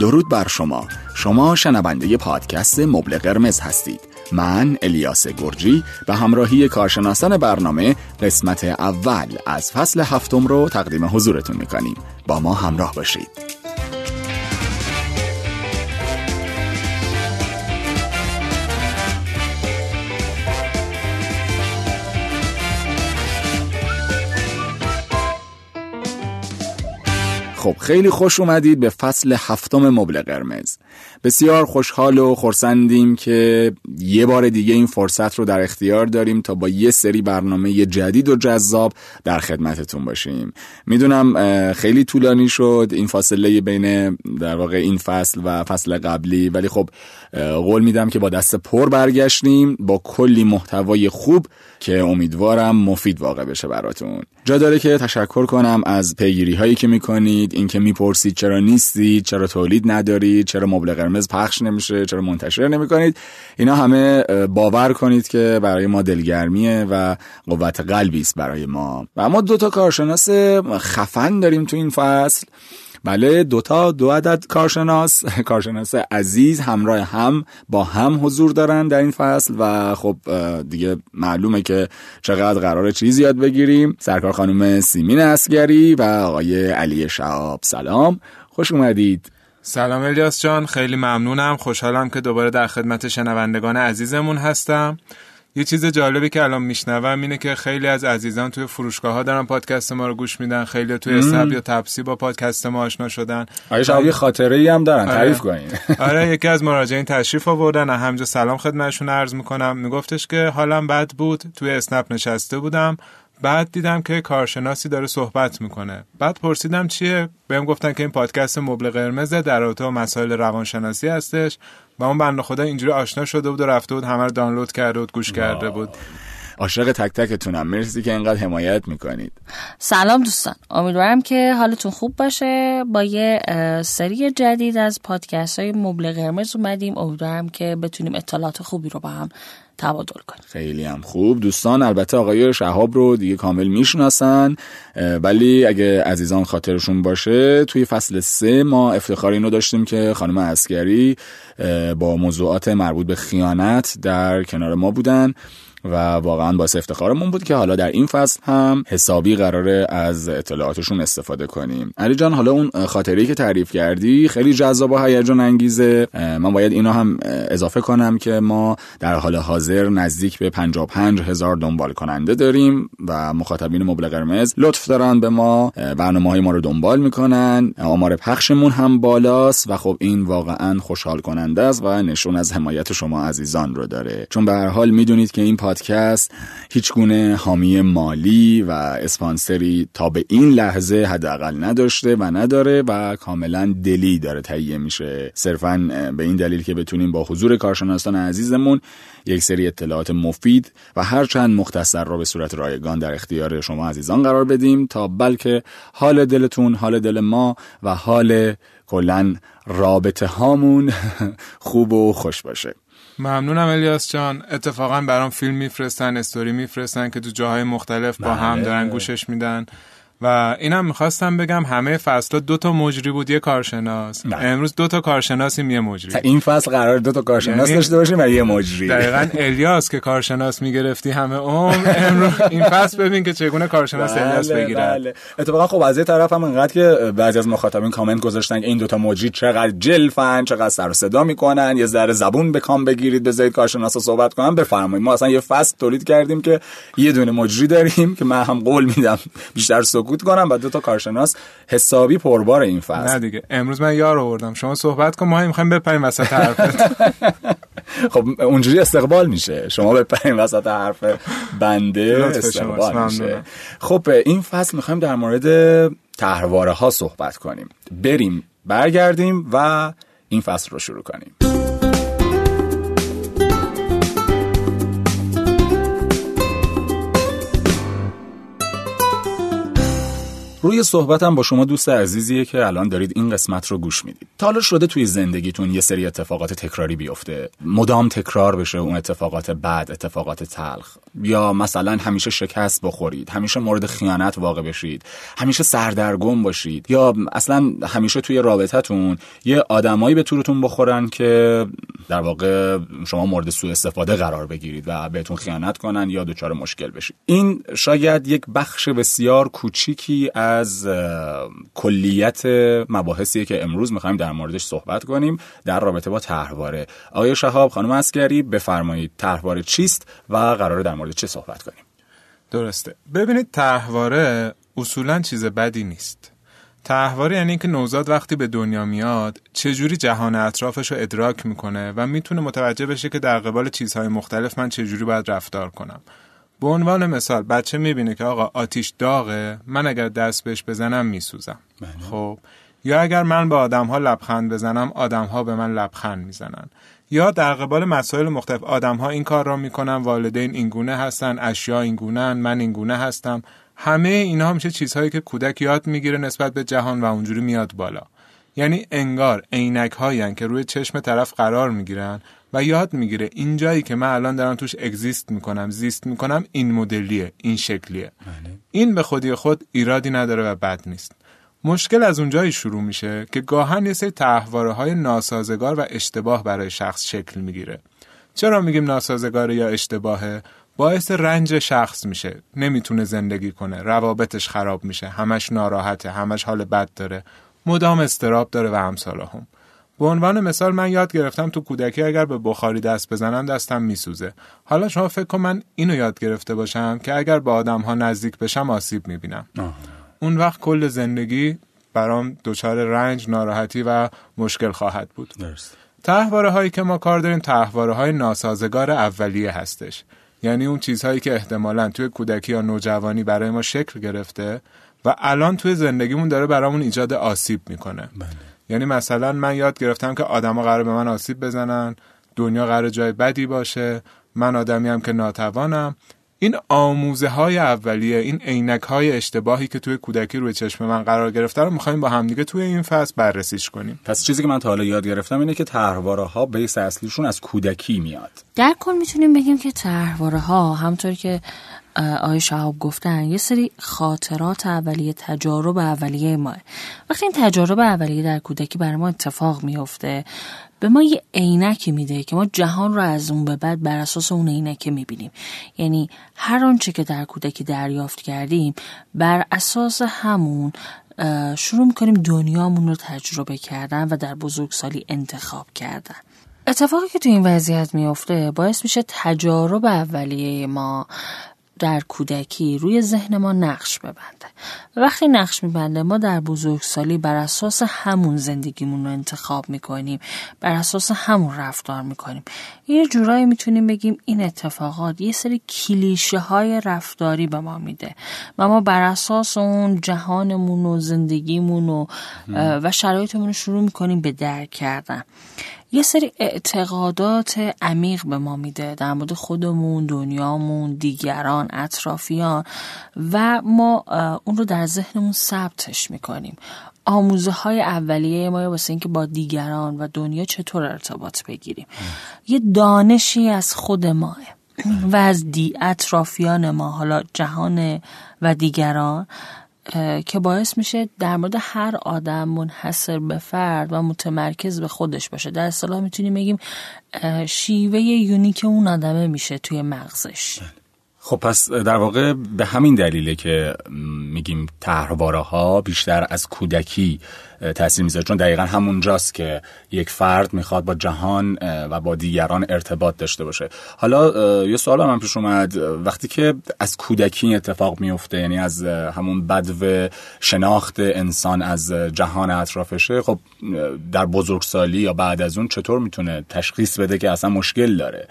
درود بر شما. شما شنونده پادکست مبل قرمز هستید. من الیاس گرجی به همراهی کارشناسان برنامه قسمت اول از فصل هفتم رو تقدیم حضورتون می‌کنیم. با ما همراه باشید. خب خیلی خوش اومدید به فصل هفتم مبل قرمز. بسیار خوشحال و خورسندیم که یه بار دیگه این فرصت رو در اختیار داریم تا با یه سری برنامه جدید و جذاب در خدمتتون باشیم. می‌دونم خیلی طولانی شد این فاصله بین در واقع این فصل و فصل قبلی ولی خب قول میدم که با دست پر برگشتیم با کلی محتوای خوب که امیدوارم مفید واقع بشه براتون. جا داره که تشکر کنم از پیگیری هایی که می‌کنید اینکه می‌پرسید چرا نیستید چرا تولید ندارید چرا مبل قرمز پخش نمیشه چرا منتشر نمی‌کنید. اینا همه باور کنید که برای ما دلگرمیه و قوت قلبی است برای ما. و ما دو تا کارشناس خفن داریم تو این فصل. بله دوتا دو عدد کارشناس. کارشناس عزیز همراه هم با هم حضور دارن در این فصل و خب دیگه معلومه که چقدر قرار چیزی یاد بگیریم. سرکار خانم سیمین اسگری و آقای علی شعاب سلام. خوش اومدید. سلام الیاس جان خیلی ممنونم. خوشحالم که دوباره در خدمت شنوندگان عزیزمون هستم. یه چیز جالبی که الان میشنوم اینه که خیلی از عزیزان توی فروشگاه ها دارن پادکست ما رو گوش میدن خیلی توی اسنپ یا تپسی با پادکست ما آشنا شدن. آیا یه خاطره ای هم دارن آره. تعریف کنین. آره یکی از مراجعین تشریف آوردن همجا سلام خدمتشون عرض می‌کنم. میگفتش که حالم بد بود توی اسنپ نشسته بودم. بعد دیدم که کارشناسی داره صحبت می‌کنه. بعد پرسیدم چیه؟ بهم گفتن که این پادکست مبل قرمز در رابطه با مسائل روانشناسی هستش و اون بنده خدا اینجوری آشنا شده بود و رفته بود همه رو دانلود کرده بود گوش کرده بود. عاشق تک تکتونم. مرسی که اینقدر حمایت می‌کنید. سلام دوستان. امیدوارم که حالتون خوب باشه. با یه سری جدید از پادکست های مبل قرمز اومدیم. امیدوارم که بتونیم اطلاعات خوبی رو با هم تبادل کنیم. خیلی هم خوب. دوستان البته آقای شهاب رو دیگه کامل می‌شناسن ولی اگه عزیزان خاطرشون باشه توی فصل سه ما افتخار اینو داشتیم که خانم اسکری با موضوعات مربوط به خیانت در کنار ما بودن. و واقعا باعث افتخارمون بود که حالا در این فصل هم حسابی قراره از اطلاعاتشون استفاده کنیم. علی جان حالا اون خاطری که تعریف کردی خیلی جذاب و هیجان انگیزه من باید اینو هم اضافه کنم که ما در حال حاضر نزدیک به 55 هزار دنبال کننده داریم و مخاطبین مبل قرمز لطف دارن به ما. برنامه های ما رو دنبال می‌کنن. آمار پخشمون هم بالاست و خب این واقعا خوشحال کننده است و نشون از حمایت شما عزیزان رو داره. چون به هر حال می‌دونید که این پادکست هیچ گونه حامی مالی و اسپانسری تا به این لحظه حداقل نداشته و نداره و کاملا دلی داره تهیه میشه. صرفا به این دلیل که بتونیم با حضور کارشناسان عزیزمون یک سری اطلاعات مفید و هرچند مختصر را به صورت رایگان در اختیار شما عزیزان قرار بدیم تا بلکه حال دلتون حال دل ما و حال کلا رابطه هامون خوب و خوش باشه. ممنونم الیاس جان اتفاقا برام فیلم میفرستن استوری میفرستن که تو جاهای مختلف با هم دارن بله. گوشش میدن و اینم می‌خواستم بگم همه فصل دو تا مجری بود یه کارشناس. نه. امروز دو تا کارشناسیم یه مجری. این فصل قرار دو تا کارشناس یعنی داشته باشیم و یه مجری. دقیقا الیاس که کارشناس می‌گرفتی همه اون امروز این فصل ببین که چگونه کارشناس بله الیاس بگیرن بله. اتفاقا خب از یه طرف هم انقدر که بعضی از مخاطبین کامنت گذاشتن این دو تا مجری چقدر جلفن چقدر سر و صدا می‌کنن. یه ذره زبون به کام بگیرید بذارید کارشناسا صحبت کنن. بفرمایید. ما اصلا یه فصل تولید کردیم که یه دونه مجری داریم که من هم قول میدم بیشتر سکوت کنم و دو تا کارشناس حسابی پربار این فصل. نه دیگه. امروز من یار آوردم. شما صحبت کن ما می‌خوایم بپریم وسط حرفت. خب اونجوری استقبال میشه. شما بپریم وسط حرف بنده استقبال میشه. خب این فصل می‌خوایم در مورد تهرواره ها صحبت کنیم. بریم برگردیم و این فصل رو شروع کنیم. روی صحبتم با شما دوست عزیزیه که الان دارید این قسمت رو گوش می‌دید. تا حالا شده توی زندگیتون یه سری اتفاقات تکراری بیفته. مدام تکرار بشه اون اتفاقات بد اتفاقات تلخ. یا مثلا همیشه شکست بخورید همیشه مورد خیانت واقع بشید همیشه سردرگم باشید. یا اصلا همیشه توی رابطتون یه آدمایی به تورتون بخورن که در واقع شما مورد سوء استفاده قرار بگیرید و بهتون خیانت کنن یا دچار مشکل بشید. این شاید یک بخش بسیار کوچیکی از کلیت مباحثیه که امروز می‌خوایم در موردش صحبت کنیم در رابطه با طرحواره. آقای شهاب خانم اسکری بفرمایید طرحواره چیست و قراره در مورد چه صحبت کنیم؟ درسته. ببینید طرحواره اصولا چیز بدی نیست. تحواره یعنی اینکه نوزاد وقتی به دنیا میاد چجوری جهان اطرافش رو ادراک می‌کنه و می‌تونه متوجه بشه که در قبال چیزهای مختلف من چجوری باید رفتار کنم. به عنوان مثال بچه می‌بینه که آقا آتیش داغه من اگر دست بهش بزنم میسوزم. بله. خب. یا اگر من به آدم ها لبخند بزنم آدم ها به من لبخند می‌زنن. یا در قبال مسائل مختلف آدم ها این کار را می‌کنن والدین اینگونه هستن اشیا اینگونه من اینگونه هستم. همه اینها میشه چیزهایی که کودک یاد می‌گیره نسبت به جهان و اونجوری میاد بالا. یعنی انگار عینک هایی که روی چشم طرف قرار می‌گیرن. و یاد می‌گیره این جایی که من الان دارم توش اگزیست می‌کنم زیست می‌کنم این مدلیه این شکلیه. بله. این به خودی خود ایرادی نداره و بد نیست. مشکل از اونجایی شروع میشه که گاهن یه سری تحواره های ناسازگار و اشتباه برای شخص شکل می‌گیره. چرا میگیم ناسازگار یا اشتباهه؟ باعث رنج شخص میشه. نمی‌تونه زندگی کنه. روابطش خراب میشه. همش ناراحته. همش حال بد داره. مدام استراب داره و همساله هم. به عنوان مثال من یاد گرفتم تو کودکی اگر به بخاری دست بزنم دستم میسوزه. حالا شما فکر کن من اینو یاد گرفته باشم که اگر با آدم ها نزدیک بشم آسیب می‌بینم. اون وقت کل زندگی برام دچار رنج ناراحتی و مشکل خواهد بود. درست تحواره هایی که ما کار داریم تحواره های ناسازگار اولیه هستش. یعنی اون چیزهایی که احتمالا توی کودکی یا نوجوانی برای ما شکل گرفته و الان توی زندگیمون داره برامون ایجاد آسیب می‌کنه. بله. یعنی مثلا من یاد گرفتم که آدما قرار به من آسیب بزنن دنیا قرار جای بدی باشه من آدمی هم که ناتوانم. این آموزه های اولیه این عینک های اشتباهی که توی کودکی روی چشم من قرار گرفته رو می‌خوایم با همدیگه توی این فصل بررسیش کنیم. پس چیزی که من تا حالا یاد گرفتم اینه که طرحواره ها بیس اصلیشون از کودکی میاد. در کل می‌تونیم بگیم که طرحواره ها همطور که آقای شهاب گفتن یه سری خاطرات اولیه تجارب اولیه ما. وقتی این تجارب اولیه در کودکی برای ما اتفاق میفته به ما یه عینکی میده که ما جهان رو از اون به بعد بر اساس اون عینک می‌بینیم. یعنی هر آنچه که در کودکی دریافت کردیم بر اساس همون شروع می‌کنیم دنیامون رو تجربه کردن و در بزرگسالی انتخاب کردن. اتفاقی که تو این وضعیت میفته باعث میشه تجارب اولیه ما در کودکی روی ذهن ما نقش ببنده وقتی نقش میبنده ما در بزرگسالی بر اساس همون زندگیمون رو انتخاب می‌کنیم بر اساس همون رفتار می‌کنیم. یه جورایی می‌تونیم بگیم این اتفاقات یه سری کلیشه های رفتاری به ما میده و ما بر اساس اون جهانمون و زندگیمون و, و شرایطمون رو شروع می‌کنیم به درک کردن. یه سری اعتقادات عمیق به ما میده در مورد خودمون دنیامون دیگران اطرافیان و ما اون رو در ذهنمون ثبتش می‌کنیم. آموزه های اولیه ما واسه اینکه با دیگران و دنیا چطور ارتباط بگیریم؟ یه دانشی از خود ماه و از دی اطرافیان ما حالا جهان و دیگران. که باعث میشه در مورد هر آدم منحصر به فرد و متمرکز به خودش باشه. در اصطلاح می‌تونیم بگیم شیوه یونیک اون آدمه میشه توی مغزش. خب پس در واقع به همین دلیله که میگیم طرحواره ها بیشتر از کودکی تاثیر می‌ذاره. چون دقیقا همونجاست که یک فرد می‌خواد با جهان و با دیگران ارتباط داشته باشه. حالا یه سوال من پیش اومد. وقتی که از کودکی اتفاق میفته یعنی از همون بدو شناخت انسان از جهان اطرافشه خب در بزرگسالی یا بعد از اون چطور می‌تونه تشخیص بده که اصلا مشکل داره؟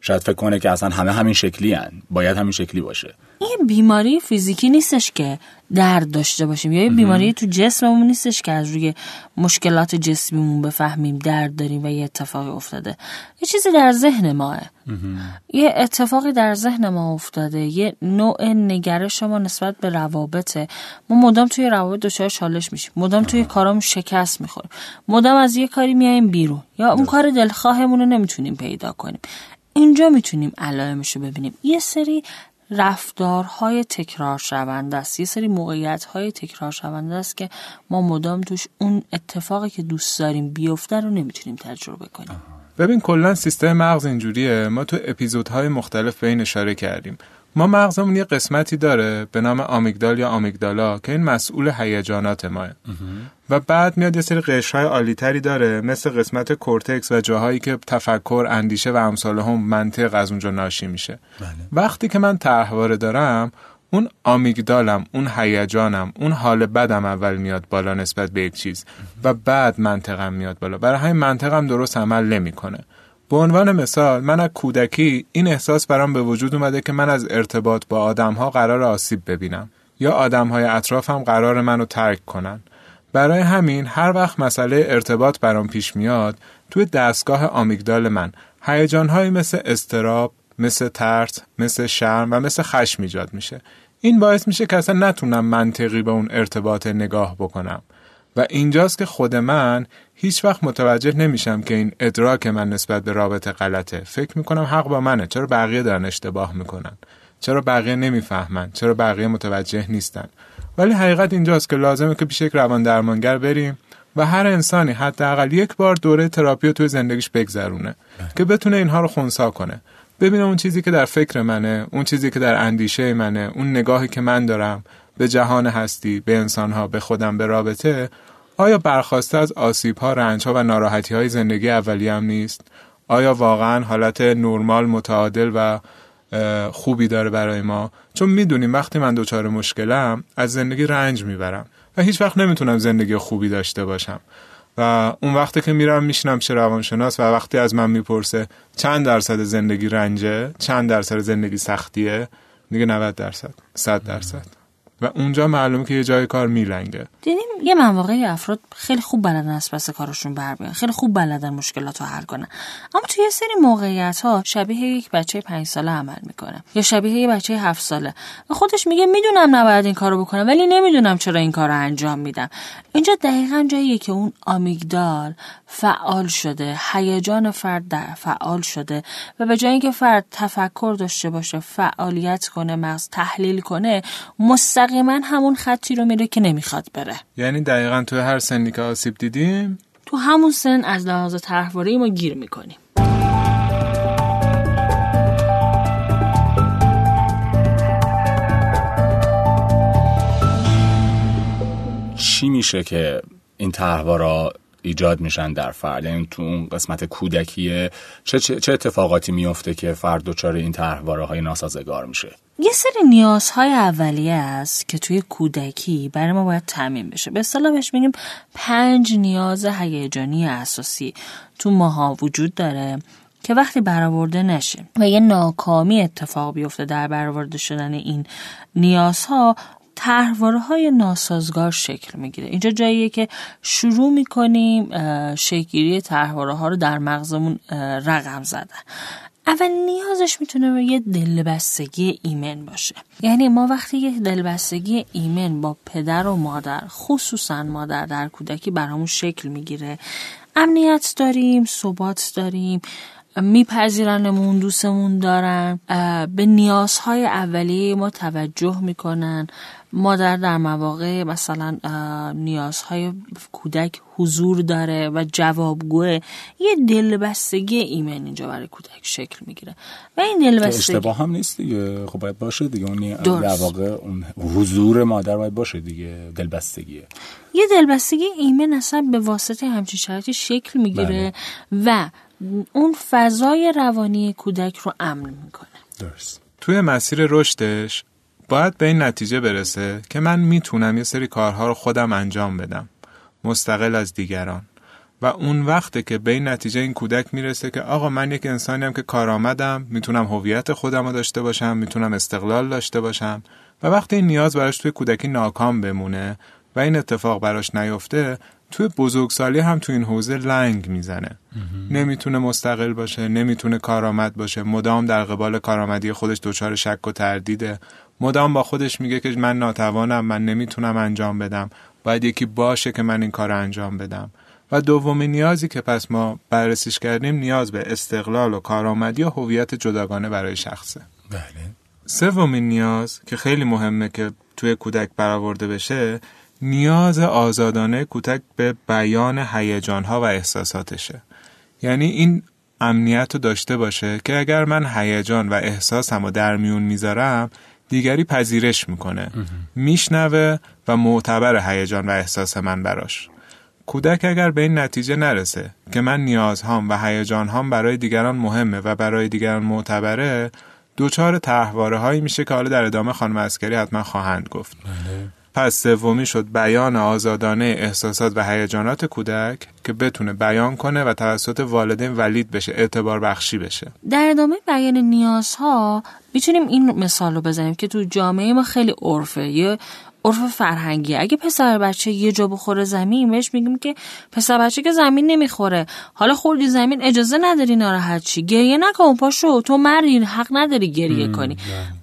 شاید فکر کنه که اصلا همه همین شکلی هن. باید همین شکلی باشه. این بیماری فیزیکی نیستش که درد داشته باشیم. یا یه بیماری تو جسممون نیستش که از روی مشکلات جسمیمون بفهمیم درد داریم و یه اتفاقی افتاده. یه چیزی در ذهن ماه. یه اتفاقی در ذهن ما افتاده. یه نوع نگرش ما نسبت به روابطه. ما مدام توی روابط دچار چالش میشیم. مدام توی کارامون شکست می‌خوریم. مدام از یه کاری میایم بیرون. یا اون کار دلخواهمون رو نمی‌تونیم پیدا کنیم. اینجا می‌تونیم علائمش رو ببینیم. یه سری رفتارهای تکرار شونده است. یه سری موقعیت های تکرار شونده است که ما مدام توش اون اتفاقی که دوست داریم بیفته رو نمی‌تونیم تجربه کنیم. ببین کلا سیستم مغز اینجوریه. ما تو اپیزودهای مختلف به این اشاره کردیم. ما مغزمون یه قسمتی داره به نام آمیگدال یا آمیگدالا که این مسئول هیجانات ماه و بعد میاد یه سری قشرهای عالیتری داره مثل قسمت کورتکس و جاهایی که تفکر اندیشه و امثال هم منطق از اونجا ناشی میشه. بله. وقتی که من طرحواره دارم اون آمیگدالم اون هیجانم اون حال بدم اول میاد بالا نسبت به یک چیز و بعد منطقم میاد بالا. برای همین منطقم درست عمل نمی‌کنه. به عنوان مثال من از کودکی این احساس برام به وجود اومده که من از ارتباط با آدم ها قرار آسیب ببینم یا آدم های اطرافم قرار منو ترک کنن. برای همین هر وقت مسئله ارتباط برام پیش میاد توی دستگاه آمیگدال من هیجانهایی مثل استراب مثل ترس مثل شرم و مثل خشم ایجاد میشه. این باعث میشه که اصلا نتونم منطقی به اون ارتباط نگاه بکنم. و اینجاست که خود من هیچ وقت متوجه نمیشم که این ادراک من نسبت به رابطه غلطه. فکر می‌کنم حق با منه. چرا بقیه دارن اشتباه می‌کنن؟ چرا بقیه نمی‌فهمن؟ چرا بقیه متوجه نیستن؟ ولی حقیقت اینجاست که لازمه که پیش یک روان درمانگر بریم و هر انسانی حداقل یک بار دوره تراپی رو توی زندگیش بگذرونه که بتونه اینها رو خونسا کنه. ببینه اون چیزی که در فکر منه اون چیزی که در اندیشه منه اون نگاهی که من دارم به جهان هستی به انسانها به خودم به رابطه آیا برخواسته از آسیب ها رنج و ناراحتی های زندگی اولی هم نیست؟ آیا واقعا حالت نرمال متعادل و خوبی داره برای ما؟ چون می‌دونیم وقتی من دچار مشکلم از زندگی رنج می‌برم و هیچ وقت نمی‌تونم زندگی خوبی داشته باشم. و اون وقتی که میرم میشنم چه روانشناس و وقتی از من می‌پرسه چند درصد زندگی رنجه چند درصد زندگی سختیه؟ میگه 90 درصد 100 درصد. و اونجا معلومه که یه جای کار میلنگه. دیدیم یه مواقعی افراد خیلی خوب بلدن از پس کارشون بر بیان خیلی خوب بلدن مشکلات رو حل کنن. اما توی یه سری موقعیت ها شبیه یک بچه پنج ساله عمل می‌کنه یا شبیه یه بچه هفت ساله و خودش میگه می‌دونم نباید این کارو بکنم ولی نمی‌دونم چرا این کار رو انجام میدم. اینجا دقیقا جاییه که اون آمیگدال فعال شده هیجان فرد فعال شده و به جای اینکه فرد تفکر داشته باشه فعالیت کنه مغز تحلیل کنه مستقیما همون خطی رو میره که نمی‌خواد بره. یعنی دقیقا تو هر سنی که آسیب دیدیم؟ تو همون سن از لحاظ طرحواره ما گیر می‌کنیم. چی میشه که این تحوارا ایجاد میشن در فرد. یعنی تو اون قسمت کودکیه چه, چه, چه اتفاقاتی میفته که فرد دچار این تحواره های ناسازگار میشه؟ یه سری نیازهای اولیه است که توی کودکی برای ما باید تعمین بشه. به اصطلاح بهش میگیم پنج نیاز هیجانی اساسی تو ماها وجود داره که وقتی برآورده نشه و یه ناکامی اتفاق بیفته در برآورده شدن این نیازها طرحواره های ناسازگار شکل می‌گیره. اینجا جاییه که شروع می‌کنیم شکلگیری طرحواره ها رو در مغزمون رقم زدن. اول نیازش می‌تونه یه دلبستگی ایمن باشه. یعنی ما وقتی یه دلبستگی ایمن با پدر و مادر خصوصا مادر در کودکی برامون شکل می‌گیره. امنیت داریم ثبات داریم. میپذیرنمون دوستمون دارن. به نیازهای اولیه ما توجه می‌کنن. مادر در مواقع مثلا نیازهای کودک حضور داره و جوابگوه. یه دلبستگی ایمن اینجا برای کودک شکل می‌گیره. و این دلبستگی اشتباه هم نیست دیگه. خب باید باشه دیگه. اون در واقع اون حضور مادر باید باشه دیگه. دلبستگیه. یه دلبستگی ایمن اصلا به واسطه همچین شرایطی شکل می‌گیره بله. و اون فضای روانی کودک رو امن می‌کنه. درست. توی مسیر رشدش باید به این نتیجه برسه که من می‌تونم یه سری کارها رو خودم انجام بدم. مستقل از دیگران. و اون وقته که به این نتیجه این کودک می‌رسه که آقا من یک انسانیم که کارآمدم می‌تونم هویت خودم رو داشته باشم می‌تونم استقلال داشته باشم. و وقتی این نیاز براش توی کودکی ناکام بمونه و این اتفاق براش نیفته توی بزرگسالی هم تو این حوزه لنگ می‌زنه. نمی‌تونه مستقل باشه نمی‌تونه کارآمد باشه. مدام در قبال کارآمدی خودش دچار شک و تردیده مدام با خودش میگه که من ناتوانم من نمی‌تونم انجام بدم. باید یکی باشه که من این کار انجام بدم. و دومین نیازی که پس ما بررسیش کردیم نیاز به استقلال و کارآمدی و هویت جداگانه برای شخصه. بله. سومین نیاز که خیلی مهمه که توی کودک برآورده بشه نیاز آزادانه کودک به بیان هیجانها و احساساتشه. یعنی این امنیت رو داشته باشه که اگر من هیجان و احساسم رو در میون می‌ذارم دیگری پذیرش می‌کنه. میشنوه و معتبر هیجان و احساس من براش. کودک اگر به این نتیجه نرسه که من نیازهام و هیجانهام برای دیگران مهمه و برای دیگران معتبره دوچار تحواره هایی میشه که حالا در ادامه خانم اسکری حتما خواهند گفت. پس سومی شد بیان آزادانه احساسات و هیجانات کودک که بتونه بیان کنه و توسط والدین ولید بشه اعتبار بخشی بشه. در ادامه بیان نیازها می‌تونیم این مثال رو بزنیم که تو جامعه ما خیلی عرفه. یه عرف فرهنگی. اگه پسر بچه یه جا بخوره زمین بهش میگیم که پسر بچه که زمین نمی‌خوره. حالا خوردی زمین اجازه نداری ناراحت چی. گریه نکن پاشو تو مردی حق نداری گریه کنی.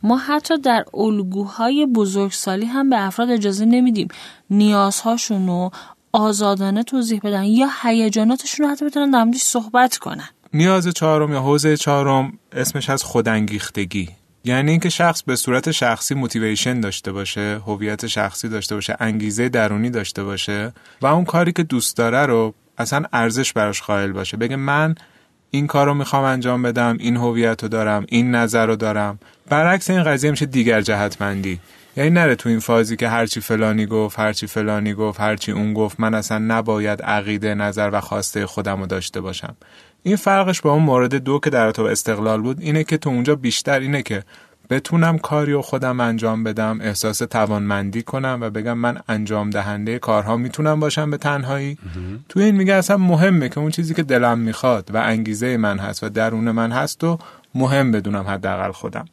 ما حتی در الگوهای بزرگسالی هم به افراد اجازه نمیدیم نیازهاشون رو آزادانه توضیح بدن یا هیجاناتشون رو حتی بتونن در صحبت کنن. نیاز چهارم یا حوزه چهارم اسمش از خودانگیختگی یعنی اینکه شخص به صورت شخصی موتیویشن داشته باشه هویت شخصی داشته باشه انگیزه درونی داشته باشه و اون کاری که دوست داره رو اصلا ارزش براش قائل باشه. بگه من این کار رو می‌خوام انجام بدم این هویت رو دارم این نظر رو دارم. برعکس این قضیه میشه دیگر جهتمندی. یعنی نره تو این فازی که هرچی فلانی گفت هرچی فلانی گفت هرچی اون گفت من اصلا نباید عقیده نظر و خواسته خودم رو داشته باشم. این فرقش با اون مورد دو که در تو استقلال بود اینه که تو اونجا بیشتر اینه که بتونم کاری و خودم انجام بدم احساس توانمندی کنم و بگم من انجام دهنده کارها می‌تونم باشم به تنهایی. تو این میگه اصلا مهمه که اون چیزی که دلم می‌خواد و انگیزه من هست و درون من هست و مهم بدونم حداقل خودم.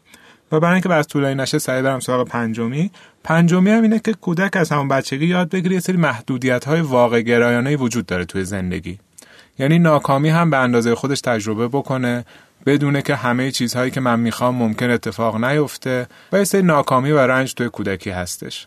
و برای اینکه بر طولانی نشه سعی برم سراغ پنجمی. پنجمی هم اینه که کودک از همون بچگی یاد بگیره یه سری محدودیت های واقع گرایانه وجود داره توی زندگی. یعنی ناکامی هم به اندازه خودش تجربه بکنه بدونه که همه چیزهایی که من می‌خوام ممکن اتفاق نیفته و یه سری ناکامی و رنج توی کودکی هستش.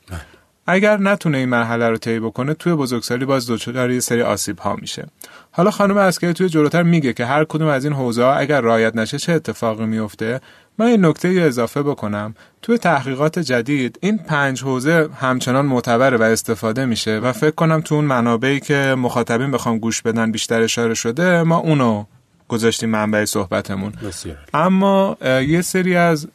اگر نتونه این مرحله رو طی بکنه توی بزرگسالی باز دچار یه سری آسیب ها میشه. حالا خانم اسکری توی جلوتر میگه که هر کدوم از این حوزه ها اگر رعایت نشه چه اتفاقی میفته؟ من این نکته رو اضافه بکنم. توی تحقیقات جدید این پنج حوزه همچنان معتبره و استفاده میشه و فکر کنم تو اون منابعی که مخاطبین بخوام گوش بدن بیشتر اشاره شده ما اونو گذاشتیم منبع صحبتمون. بسیار. اما یه سری از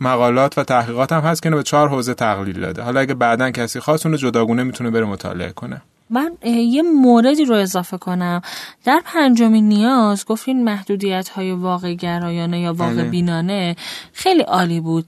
مقالات و تحقیقات هم هست که به چهار حوزه تقلیل داده. حالا اگه بعدا کسی خواست اون رو جداگونه می‌تونه بره مطالعه کنه. من یه موردی رو اضافه کنم. در پنجمین نیاز گفتین محدودیت های واقع گرایانه یا واقع بینانه خیلی عالی بود.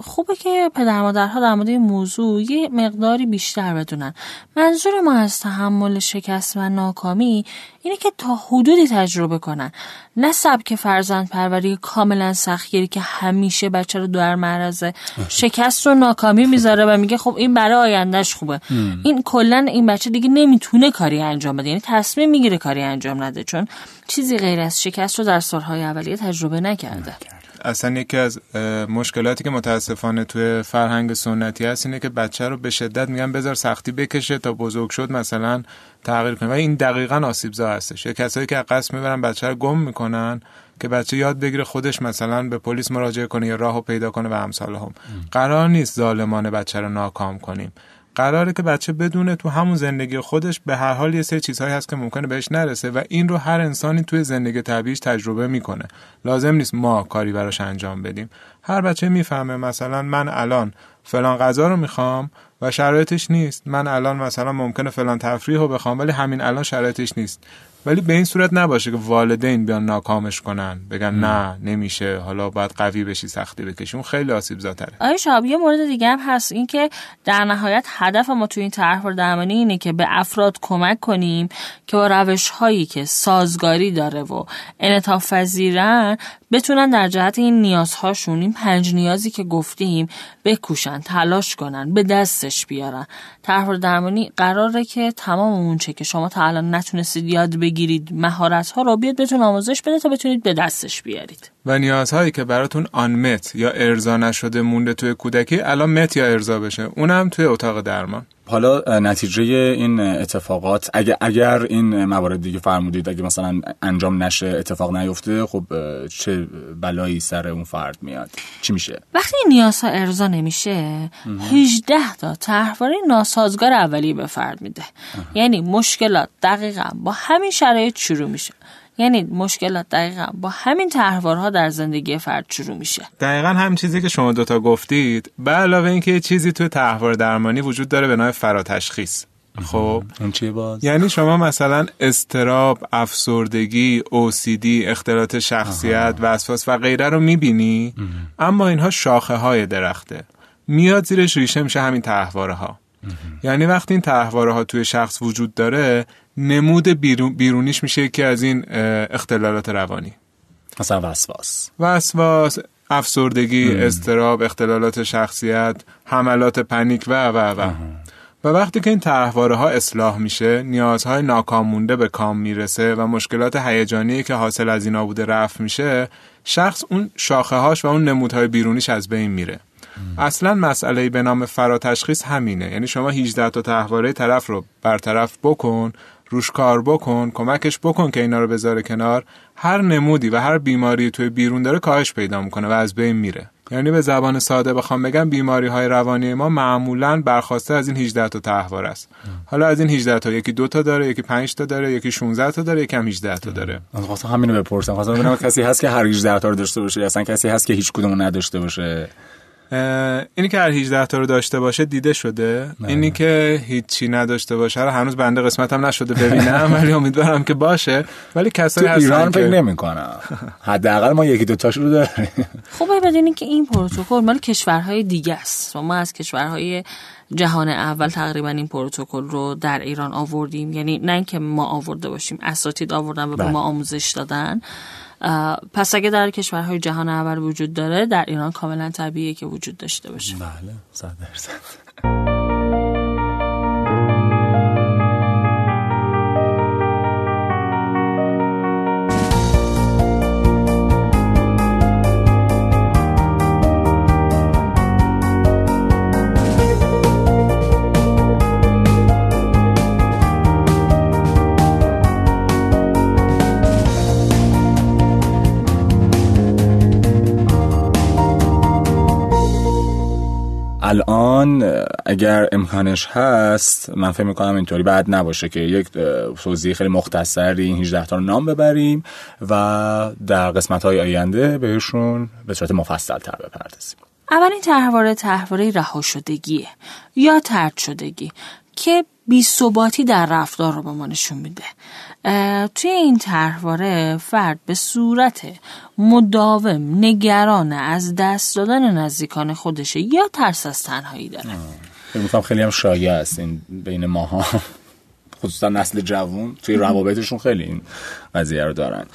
خوبه که پدر مادرها در مورد این موضوع یه مقداری بیشتر بدونن. منظور ما از تحمل شکست و ناکامی اینه که تا حدودی تجربه کنن. نه سبک فرزند پروری کاملا سختگیری که همیشه بچه رو در معرض شکست و ناکامی می‌ذاره و میگه خب این برای آیندهش خوبه. این کلا این بچه دیگه نمی‌تونه کاری انجام بده. یعنی تصمیم می‌گیره کاری انجام نده چون چیزی غیر از شکست رو در سالهای اولیه تجربه نکرده. اصلا یکی از مشکلاتی که متاسفانه توی فرهنگ سنتی هست اینه که بچه رو به شدت میگن بذار سختی بکشه تا بزرگ شد مثلا تغییر کنه. و این دقیقا آسیبزا هستش. یه کسایی که قصد می‌برن بچه رو گم می‌کنن که بچه یاد بگیره خودش مثلا به پلیس مراجعه کنه یا راهو پیدا کنه و امثال هم قرار نیست ظالمانه بچه رو ناکام کنیم. قراره که بچه بدونه تو همون زندگی خودش به هر حال یه سری چیزهایی هست که ممکنه بهش نرسه و این رو هر انسانی توی زندگی طبیعیش تجربه می‌کنه. لازم نیست ما کاری براش انجام بدیم. هر بچه می‌فهمه مثلا من الان فلان غذا رو می‌خوام و شرایطش نیست. من الان مثلا ممکنه فلان تفریح رو بخوام ولی همین الان شرایطش نیست. ولی به این صورت نباشه که والدین بیان ناکامش کنن بگن نه نمیشه حالا باید قوی بشی سختی بکشی. اون خیلی آسیب زاتره آیا شاب یه مورد دیگه هم هست این که در نهایت هدف ما تو این طرح درمانی اینه که به افراد کمک کنیم که با روش هایی که سازگاری داره و انعطاف پذیرن بتونن در جهت این نیازهاشون این پنج نیازی که گفتیم بکوشن تلاش کنن به دستش بیارن. طرح درمانی قراره که تمام اون چه که شما تا الان نتونستید یاد بگیرید مهارت ها رو بیاد بهتون آموزش بده تا بتونید به دستش بیارید. و نیازهایی که براتون آن مت یا ارضا نشده مونده توی کودکی الان مت یا ارضا بشه. اونم توی اتاق درمان. حالا نتیجه این اتفاقات اگر اگر این موارد دیگه فرمودید اگه مثلا انجام نشه اتفاق نیفته خب چه بلایی سر اون فرد میاد؟ چی میشه؟ وقتی نیازها ارضا نمیشه 18 تا طرحواره ناسازگار اولیه به فرد میده. یعنی مشکلات دقیقا با همین شرایط شروع میشه. یعنی مشکلات دقیقا با همین تحوارها در زندگی فرد شروع میشه. دقیقا هم چیزی که شما دوتا گفتید به علاوه اینکه چیزی توی تحوار درمانی وجود داره به نام فراتشخیص. خب؟ اون چیه باز؟ یعنی شما مثلا استراب افسردگی OCD اختلالات شخصیت وسواس و غیره رو می‌بینی اما اینها شاخه های درخته. میاد زیرش ریشه میشه همین تحواره ها یعنی وقتی این تحواره ها توی شخص وجود داره نمود بیرونیش میشه یکی از این اختلالات روانی. مثلا وسواس. وسواس افسردگی استراب اختلالات شخصیت حملات پنیک و و و. و وقتی که این تحواره ها اصلاح میشه نیازهای ناکام مونده به کام می‌رسه و مشکلات هیجانی که حاصل از اینا بوده رفع میشه شخص اون شاخه هاش و اون نمودهای بیرونیش از بین میره. اصلا مسئله به نام فراتشخیص همینه. یعنی شما 18 تا تحواره طرف رو برطرف بکن روش کار بکن کمکش بکن که اینا رو بذاره کنار. هر نمودی و هر بیماری توی بیرون داره کاهش پیدا می‌کنه و از بین میره. یعنی به زبان ساده بخوام بگم بیماری های روانی ما معمولا برخواسته از این 18 تا تحوار است. حالا از این 18 تا یکی دو تا داره یکی 5 تا داره یکی 16 تا داره یکی هم 18 تا داره. من خواستم همینو بپرسم. خواستم ببینم کسی هست که هر 18 تا رو داشته باشه اصلا کسی هست که هیچ کدومو نداشته باشه. اینی که هر 18 تا رو داشته باشه دیده شده. نه. اینی که هیچی نداشته باشه. رو هنوز بنده قسمتم نشده ببینم ولی امیدوارم که باشه. ولی کسایی هستن ایران فکر نمی‌کنم حداقل ما یکی دو تاش رو داریم. خب بدونین که این پروتکل مال کشورهای دیگه است. ما از کشورهای جهان اول تقریبا این پروتکل رو در ایران آوردیم. یعنی نه اینکه ما آورده باشیم اساتید آوردن و به ما آموزش دادن. پس اگه در کشورهای جهان اول وجود داره در ایران کاملا طبیعیه که وجود داشته باشه. بله صد درصد. الان اگر امکانش هست من فکر می‌کنم اینطوری بعد نباشه که یک توضیح خیلی مختصری این 18 تا رو نام ببریم و در قسمت های آینده بهشون به صورت مفصل تر بپردازیم. اولین تحواره تحواره رها یا ترد شدگی که بی ثباتی در رفتار رو به ما نشون میده. توی این طرحواره فرد به صورت مداوم نگران از دست دادن نزدیکان خودشه یا ترس از تنهایی داره؟ می‌کنم خیلی هم شایع است این بین ماها. خصوصا نسل جوون توی روابطشون خیلی این قضیه رو دارن.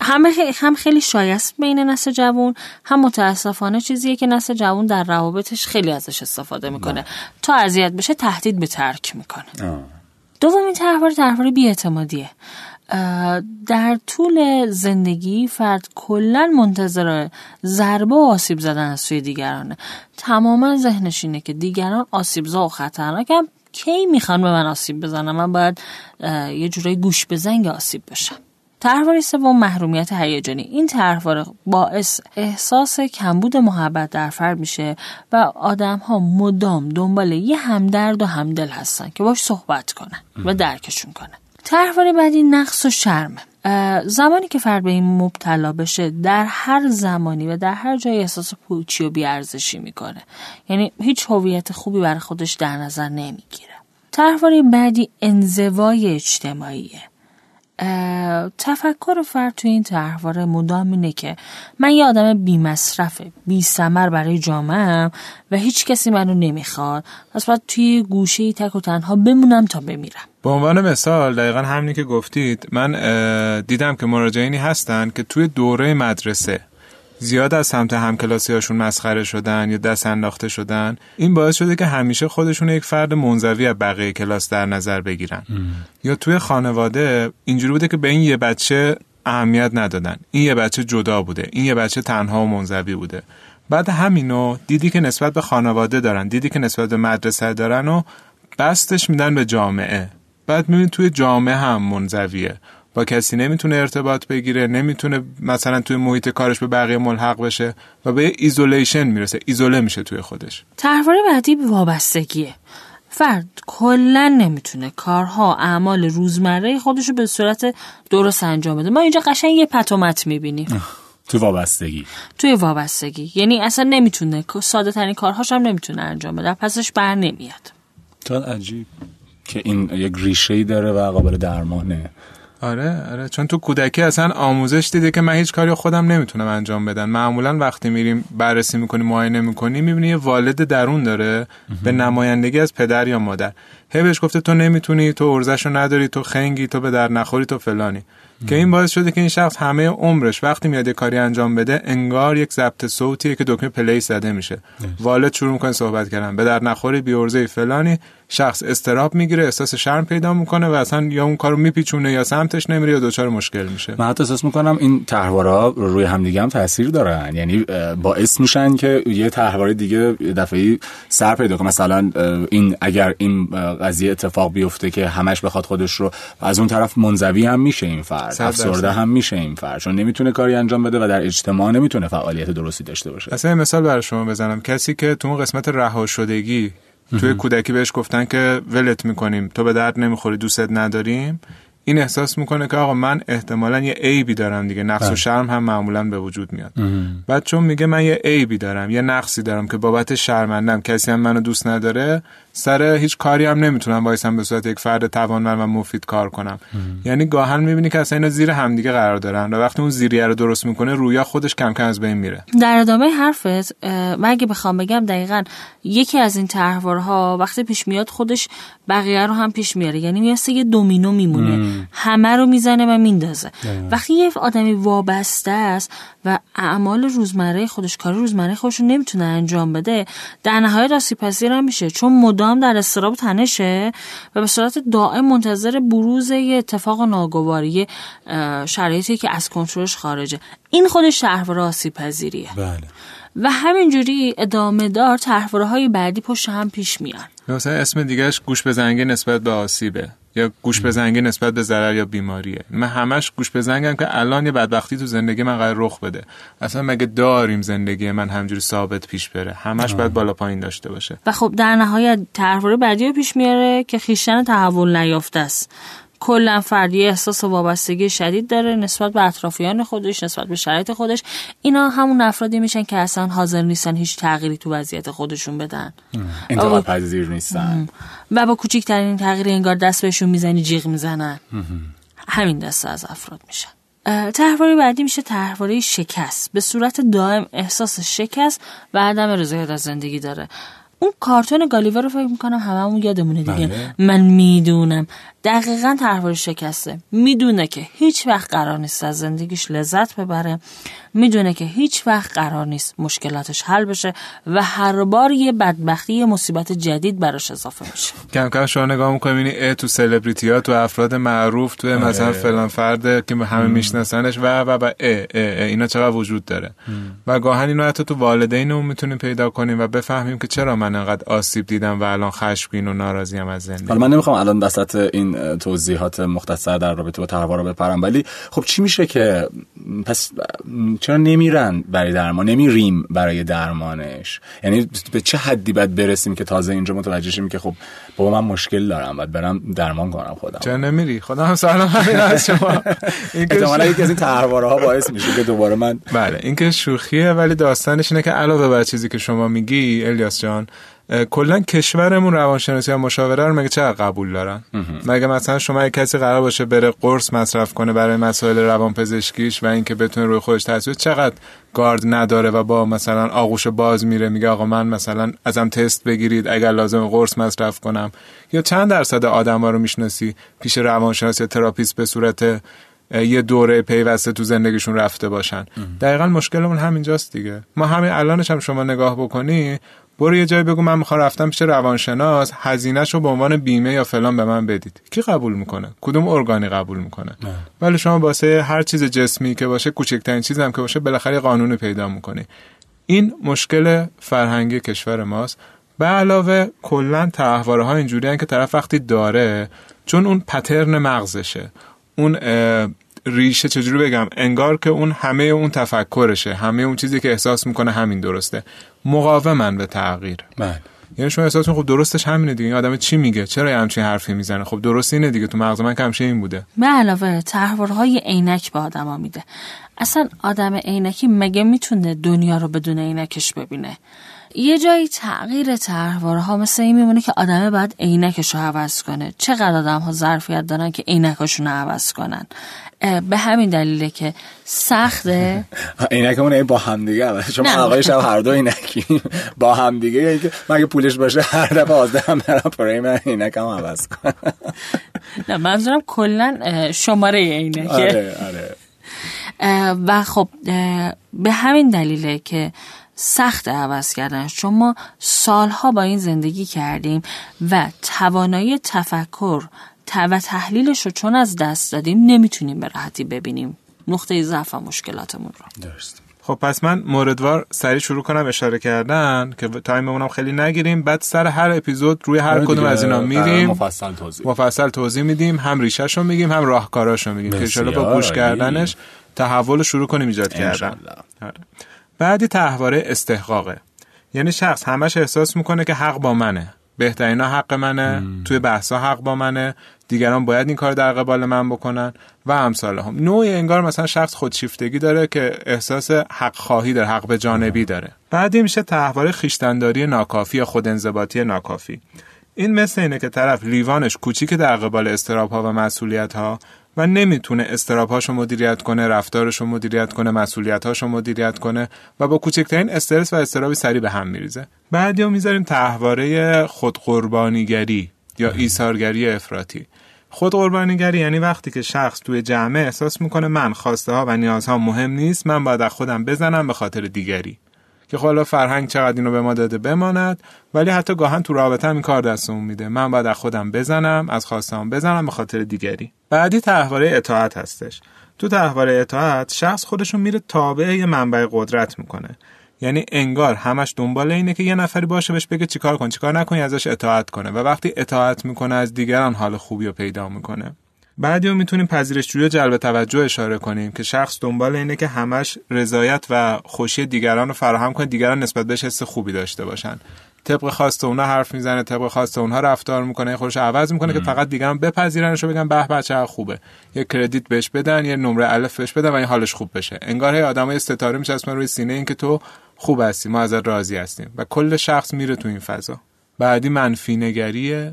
هم هم خیلی شایع است بین نسل جوون هم متاسفانه چیزیه که نسل جوون در روابطش خیلی ازش استفاده می‌کنه. تا اذیت بشه تهدید به ترک می‌کنه. دومین تحوار تحوار بیاعتمادیه. در طول زندگی فرد کلا منتظر ضربه و آسیب زدن از سوی دیگرانه. تماما ذهنش اینه که دیگران آسیبزا و خطرناکم کی می‌خوان به من آسیب بزنم من باید یه جورایی گوش به آسیب بشم. طرحواره سوم محرومیت هیجانی. این طرحواره باعث احساس کمبود محبت در فرد میشه و آدم ها مدام دنبال یه همدرد و همدل هستن که باش صحبت کنن و درکشون کنن. طرحواره بعدی نقص و شرمه زمانی که فرد به این مبتلا بشه در هر زمانی و در هر جای احساس پوچی و بیارزشی می‌کنه. یعنی هیچ هویت خوبی برای خودش در نظر نمی‌گیره. طرحواره بعدی انزوای اجتماعیه. تفکر فرد توی این طرحواره مدام اینه که من یه آدم بی مصرف بی سمر برای جامعه و هیچ کسی منو نمی‌خواد. پس باید توی گوشه تک و تنها بمونم تا بمیرم. به عنوان مثال دقیقا همینی که گفتید من دیدم که مراجعینی هستن که توی دوره مدرسه زیاد از سمت همکلاسی هاشون مسخره شدن یا دست انداخته شدن این باعث شده که همیشه خودشون یک فرد منزوی از بقیه کلاس در نظر بگیرن. یا توی خانواده اینجوری بوده که به این یه بچه اهمیت ندادن. این یه بچه جدا بوده. این یه بچه تنها و منزوی بوده. بعد همینو دیدی که نسبت به خانواده دارن دیدی که نسبت به مدرسه دارن و بستش میدن به جامعه. بعد می‌بینی توی جامعه هم منزویه. با کسی نمی‌تونه ارتباط بگیره نمی‌تونه مثلا توی محیط کارش به بقیه ملحق بشه و به isolation می‌رسه ایزوله میشه توی خودش. طرحواره بعدی وابستگیه. فرد کلا نمی‌تونه کارها اعمال روزمره خودش رو به صورت درست انجام بده. ما اینجا قشنگ یه پت و مت می‌بینیم. تو وابستگی. توی وابستگی. یعنی اصلا نمی‌تونه ساده ترین کارهاش هم نمی‌تونه انجام بده. پسش بر نمیاد. تا عجیب که این یک ریشه داره و قابل درمانه. آره آره چون تو کودکی اصلا آموزش دیده که من هیچ کاری خودم نمی‌تونم انجام بدن معمولا وقتی میریم بررسی می‌کنیم معاینه می‌کنیم می‌بینی یه والد درون داره به نمایندگی از پدر یا مادر. هی بهش گفته تو نمی‌تونی تو ارزشو نداری تو خنگی تو به در نخوری تو فلانی. که این باعث شده که این شخص همه عمرش وقتی میاد یه کاری انجام بده انگار یک ضبط صوتیه که دکمه پلی زده میشه. والد شروع می‌کنه صحبت کردن. به در نخوری بی ارزه فلانی. شخص استراب می‌گیره احساس شرم پیدا می‌کنه و اصلا یا اون کارو میپیچونه یا سمتش نمیره یا دچار مشکل میشه. من حتی احساس می‌کنم این تحوارا روی همدیگه هم تاثیر دارن. یعنی باعث میشن که یه تحوار دیگه دفعه سر پیدا کنه. مثلا این اگر این قضیه اتفاق بیفته که همش بخواد خودش رو از اون طرف منزوی هم میشه این فرد. افسرده هم میشه این فرد. چون نمی‌تونه کاری انجام بده و در اجتماع نمی‌تونه فعالیت درستی داشته باشه. اصلا مثال برای شما بزنم. کسی که تو اون قسمت رها شدگی توی کودکی بهش گفتن که ولت می‌کنیم تو به درد نمی‌خوری دوستت نداریم. این احساس می‌کنه که آقا من احتمالا یه عیبی دارم دیگه. نقص و بله. شرم هم معمولا به وجود میاد. بعد چون میگه من یه عیبی دارم یه نقصی دارم که بابت شرمندم کسی هم منو دوست نداره سر هیچ کاری هم نمی‌تونم وایسم به صورت یک فرد توانمند و مفید کار کنم. یعنی گاهن می‌بینی که اصلا اینا زیر همدیگه قرار دارن و وقتی اون زیریه رو درست می‌کنه رویا خودش کم کم از بین میره. در ادامه حرفت من اگه بخوام بگم دقیقا یکی از این طرحوارها وقتی پیش میاد خودش بقیه رو هم پیش میاره. یعنی مثل یه دومینو میمونه. همه رو می‌زنه و میندازه. وقتی یه آدمی وابسته است و اعمال روزمره خودش کار روزمره خودش رو نمی‌تونه انجام بده در نهایت آسیب پذیر هم میشه. چون مدام در استراب تنشه و به صورت دائم منتظر بروز یه اتفاق ناگواری شرایطی که از کنترلش خارجه. این خودش تحور آسیب پذیریه بله. و همینجوری ادامه دار تحوره های بعدی پشت هم پیش میان. مثلا اسم دیگهش گوش بزنگی نسبت به آسیبه. یا گوش بزنگی نسبت به ضرر یا بیماریه. من همش گوش بزنگم که الان یه بدبختی تو زندگی من قرار رخ بده. اصلا مگه داریم زندگی من همجوری ثابت پیش بره؟ همش باید بالا پایین داشته باشه. و خب در نهایت طرحواره بعدی پیش میاره که خیشتن تحول نیافته است. کلا فردی احساس وابستگی شدید داره نسبت به اطرافیان خودش نسبت به شرایط خودش. اینا همون افرادی میشن که اصلا حاضر نیستن هیچ تغییری تو وضعیت خودشون بدن. انتقاد پذیر نیستن. و با کوچکترین تغییر انگار دست بهشون می‌زنی جیغ می‌زنن. همین دسته از افراد میشن. تحواری بعدی میشه تحواری شکست. به صورت دائم احساس شکست و عدم رضایت از زندگی داره. اون کارتون گالیور رو فکر می‌کنم هممون یادمونه دیگه. بله. من می‌دونم. دقیقا طرحواره شکسته. می‌دونه که هیچ وقت قرار نیست از زندگیش لذت ببره. می‌دونه که هیچ وقت قرار نیست مشکلاتش حل بشه و هر بار یه بدبختی یه مصیبت جدید براش اضافه میشه کم کم شما نگاه اه تو سلبریتی ها تو افراد معروف تو مثلا آره. فلان فرد که همه میشناسنش و و و اه اه اه اینا چقدر وجود داره. و گاهن اینو حتی تو والدینمون می‌تونیم پیدا کنیم و بفهمیم که چرا من انقدر آسیب دیدم و الان خشمگین و ناراضیم از زندگی. حالا من نمی‌خوام الان وسط این توضیحات مختصر در رابطه با رو بپرم. ولی خب چی میشه که پس چرا نمیرن برای درمان؟ نمیریم برای درمانش. یعنی به چه حدی باید برسیم که تازه اینجا متوجه شیم که خب بابا من مشکل دارم باید برم درمان کنم خودم. چرا نمیری؟ خدا هم سلام همین از شما. احتمالاً یکی از این تحواره ها باعث میشه که دوباره من بله این که شوخیه ولی داستانش اینه که علاوه بر چیزی که شما میگی الیاس جان کلا کشورمون روانشناسی یا مشاوره رو مگه چقدر قبول دارن؟ مگه مثلا شما یک کسی قرار باشه بره قرص مصرف کنه برای مسائل روانپزشکیش و اینکه بتونه روی خودش تاثیر چقدر گارد نداره و با مثلا آغوش باز میره میگه آقا من مثلا ازم تست بگیرید اگر لازم قرص مصرف کنم. یا چند درصد آدما رو می‌شناسی پیش روانشناس یا تراپیست به صورت یه دوره پیوسته تو زندگیشون رفته باشن. دقیقا مشکلمون همینجاست دیگه. ما همین الانش هم شما نگاه بکنی برو یه جایی بگو من می‌خوام رفتم پیش روانشناس هزینهشو به عنوان بیمه یا فلان به من بدید. کی قبول می‌کنه؟ کدوم ارگانی قبول می‌کنه؟ ولی شما واسه هر چیز جسمی که باشه کوچکترین چیز هم که باشه بالاخره قانونی پیدا می‌کنی. این مشکل فرهنگی کشور ماست. به علاوه کلا تحواره ها اینجوری که طرف وقتی داره چون اون پترن مغزشه اون ریشه چجوری بگم انگار که اون همه اون تفکرشه همه اون چیزی که احساس می‌کنه همین درسته. مقاومن به تغییر. بله. یعنی شما احساس خب درستش همینه دیگه. این آدم چی میگه؟ چرا همچین حرفی می‌زنه؟ خب درست اینه دیگه. تو مغز من که این بوده. به علاوه تحورهای عینک به آدما میده. اصلا آدم عینکی مگه می‌تونه دنیا رو بدون عینکش ببینه؟ یه جایی تغییر ها مثل این میمونه که آدمه باید عینکش رو عوض کنه. چقدر آدم ها ظرفیت دارن که عینکاشون رو عوض کنن؟ به همین دلیله که سخته. عینکمون با هم. دیگه چون آقای شب هر دو عینکی با هم دیگه یعنی مگه پولش باشه هر دفعه آزده هم برم پرای من عینکم عوض کنم. نه منظورم کلا شماره عینکه آره آره. و خب به همین دلیله که سخت عوض کردن. چون ما سالها با این زندگی کردیم و توانایی تفکر و تحلیلش رو چون از دست دادیم نمی‌تونیم به راحتی ببینیم. نقطه ضعف و مشکلاتمون رو. درست. خب پس من موردوار سریع شروع کنم اشاره کردن که تایممون خیلی نگیریم. بعد سر هر اپیزود روی هر کدوم از اینا میریم. مفصل توضیح. مفصل توضیح میدیم هم ریشش رو میگیم هم راهکاراش رو میگیم که با گوش کردنش تحول شروع کنیم ایجاد کردن. آره. بعدی تحواره استحقاقه. یعنی شخص همش احساس می‌کنه که حق با منه. بهترین حق منه توی بحثا حق با منه دیگران باید این کار در قبال من بکنن و امثال هم نوعی انگار مثلا شخص خودشیفتگی داره که احساس حق خواهی داره حق به جانبی داره. بعدی میشه تحوار خیشتنداری ناکافی یا خودانضباطی ناکافی. این مثل اینه که طرف لیوانش کوچیک در قبال استراب ها و مسئولیت ها و نمی‌تونه استرابهاشو مدیریت کنه رفتارشو مدیریت کنه مسئولیتهاشو مدیریت کنه و با کوچکترین استرس و استرابی سری به هم میریزه. بعدی می‌ذاریم تحواره خودقربانیگری یا ایثارگری افراطی. خودقربانیگری یعنی وقتی که شخص توی جمعه احساس می‌کنه من خواسته ها و نیازها مهم نیست من باید از خودم بزنم به خاطر دیگری. که خب حالا فرهنگ چقدر اینو به ما داده بماند ولی حتی گاهن تو رابطه هم این کار دستمون میده. من باید از خودم بزنم از خواستم بزنم به خاطر دیگری. بعدی تحواره اطاعت هستش. تو تحواره اطاعت شخص خودشون میره تابع یه منبع قدرت می‌کنه. یعنی انگار همش دنبال اینه که یه نفری باشه بهش بگه چیکار کن چیکار نکنی ازش اطاعت کنه. و وقتی اطاعت می‌کنه از دیگران حال خوبی رو پیدا می‌کنه. بعدی رو می‌تونیم پذیرشجوی جلب توجه اشاره کنیم که شخص دنبال اینه که همش رضایت و خوشی دیگران رو فراهم کنه دیگران نسبت بهش حس خوبی داشته باشن. طبق خواست اونها حرف می‌زنه طبق خواست اونها رفتار می‌کنه خودش عوض می‌کنه که فقط دیگران بپذیرنش و بگن به بچه خوبه. یه کردیت بهش بدن یه نمره الف بهش بدن و این حالش خوب بشه. انگار هی آدمای ستاره میچسبن روی سینه این که تو خوب هستی ما ازت راضی هستیم. و کل شخص میره تو این فضا. بعدی منفی نگریه.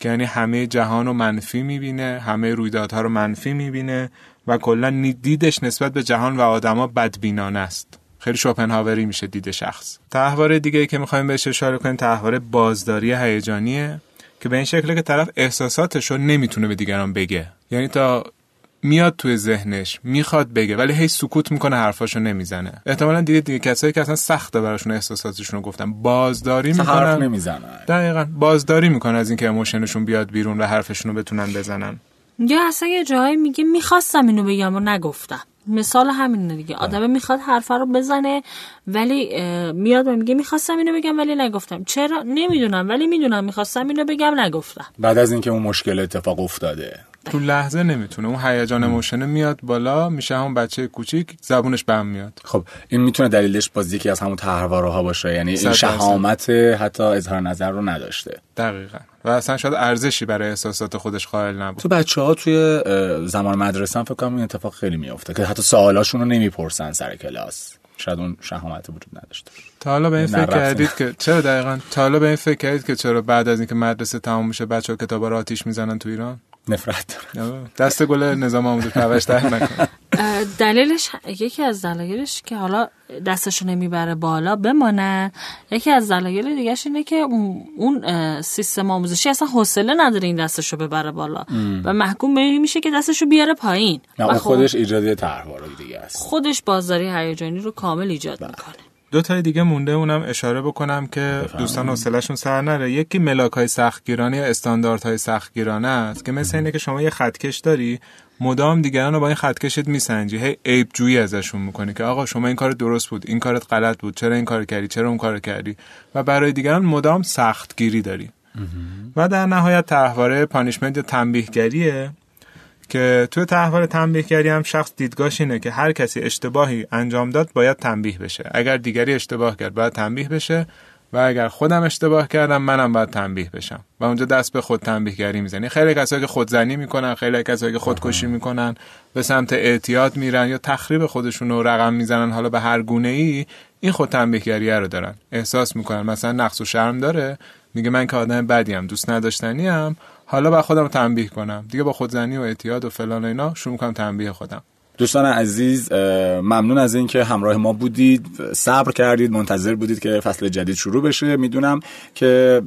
که یعنی همه جهان رو منفی می‌بینه همه رویدادها رو منفی می‌بینه و کلا دیدش نسبت به جهان و آدما بدبینانه است. خیلی شوپنهاوری میشه دید شخص. تحوار دیگه که می‌خوایم بهش اشاره کنیم تحوار بازداری هیجانیه که به این شکله که طرف احساساتش رو نمی‌تونه به دیگران بگه. یعنی تا میاد توی ذهنش می‌خواد بگه ولی هی سکوت می‌کنه حرفاشو نمی‌زنه. احتمالا دیگه دیگه کسایی که اصلا سخته براشون احساساتشون رو گفتن. بازداری می‌کنن. حرف نمی‌زنن. دقیقا. بازداری می‌کنن از اینکه اموشنشون بیاد بیرون و حرفشون رو بتونن بزنن. یا اصلا یه جایی میگه می‌خواستم اینو بگم و نگفتم. مثال همینه دیگه. آدم می‌خواد حرف رو بزنه ولی میاد و میگه می‌خواستم اینو بگم ولی نگفتم. چرا؟ نمی‌دونم ولی می‌دونم می‌خواستم اینو بگم نگفتم. بعد از اینکه اون مشکل اتفاق افتاده. تو لحظه نمی‌تونه. اون هیجان اموشنه میاد بالا میشه همون بچه کوچیک زبونش بم میاد. خب این می‌تونه دلیلش باز یکی از همون تحواره ها باشه. یعنی این. شهامت حتی اظهار نظر رو نداشته. دقیقا. و اصلا شاید ارزشی برای احساسات خودش قائل نبود. تو بچه ها توی زمان مدرسه هم فکر کنم این اتفاق خیلی میفته که حتی سوالاشون رو نمی‌پرسن سر کلاس. شاید اون شهامت وجود نداشته. تا حالا به این فکر. کردید که چرا دقیقا؟ تا حالا به این فکر کردید که چرا بعد از اینکه مدرسه تمام میشه بچه ها کتابا رو آتیش می‌زنن تو ایران؟ نفرت دارم. دست گل نظام آموزش پرورش در نکنه. دلیلش یکی از دلایلش که حالا دستشو نمی‌بره بالا بمانه یکی از دلایل دیگهش اینه که اون- سیستم آموزشی اصلا حوصله نداره این دستشو ببره بالا. و محکوم به این میشه که دستشو بیاره پایین. و خب خودش ایجادی طرحواره دیگه است. خودش بازداری هیجانی رو کامل ایجاد می‌کنه. دو تای دیگه مونده اونم اشاره بکنم که دوستان حوصله‌شون سر نره. یکی ملاک های سختگیرانه یا استانداردهای سختگیرانه است که مثل اینه که شما یه خطکش داری مدام دیگران رو با این خطکشت میسنجی. هی عیب جویی ازشون می‌کنی که آقا شما این کار درست بود این کارت غلط بود چرا این کار کردی چرا اون کار کردی؟ و برای دیگران مدام سختگیری داری. و در نهایت تحواره پانیشمنت یا تنبیهگریه. که توی تحوار تنبیهگری هم شخص دیدگاهش اینه که هر کسی اشتباهی انجام داد باید تنبیه بشه. اگر دیگری اشتباه کرد باید تنبیه بشه و اگر خودم اشتباه کردم منم باید تنبیه بشم. و اونجا دست به خود تنبیهگری می‌زنی. خیلی کسایی که خودزنی می‌کنن خیلی کسایی که خودکشی می‌کنن به سمت اعتیاد میرن یا تخریب خودشون رو رقم می‌زنن. حالا به هر گونه ای این خود تنبیهگریه رو دارن. احساس می‌کنن مثلا نقص و شرم داره. میگه من که آدم بدیم دوست نداشتنیم حالا با خودم تنبیه کنم. دیگه با خودزنی و اعتیاد و فلان و اینا شروع کنم تنبیه خودم. دوستان عزیز ممنون از اینکه همراه ما بودید. صبر کردید منتظر بودید که فصل جدید شروع بشه. می‌دونم که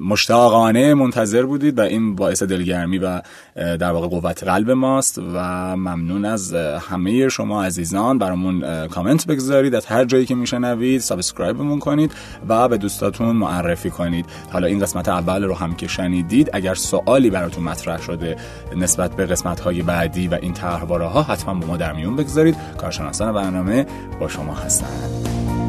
مشتاقانه منتظر بودید و این باعث دلگرمی و در واقع قوت قلب ماست و ممنون از همه شما عزیزان. برامون کامنت بگذارید از هر جایی که میشنوید. subscribe مون کنید و به دوستاتون معرفی کنید. حالا این قسمت اول رو هم که شنیدید اگر سوالی براتون مطرح شده نسبت به قسمت های بعدی و این طرحواره ها حتما با ما در میون بگذارید. کارشناسان برنامه با شما هستند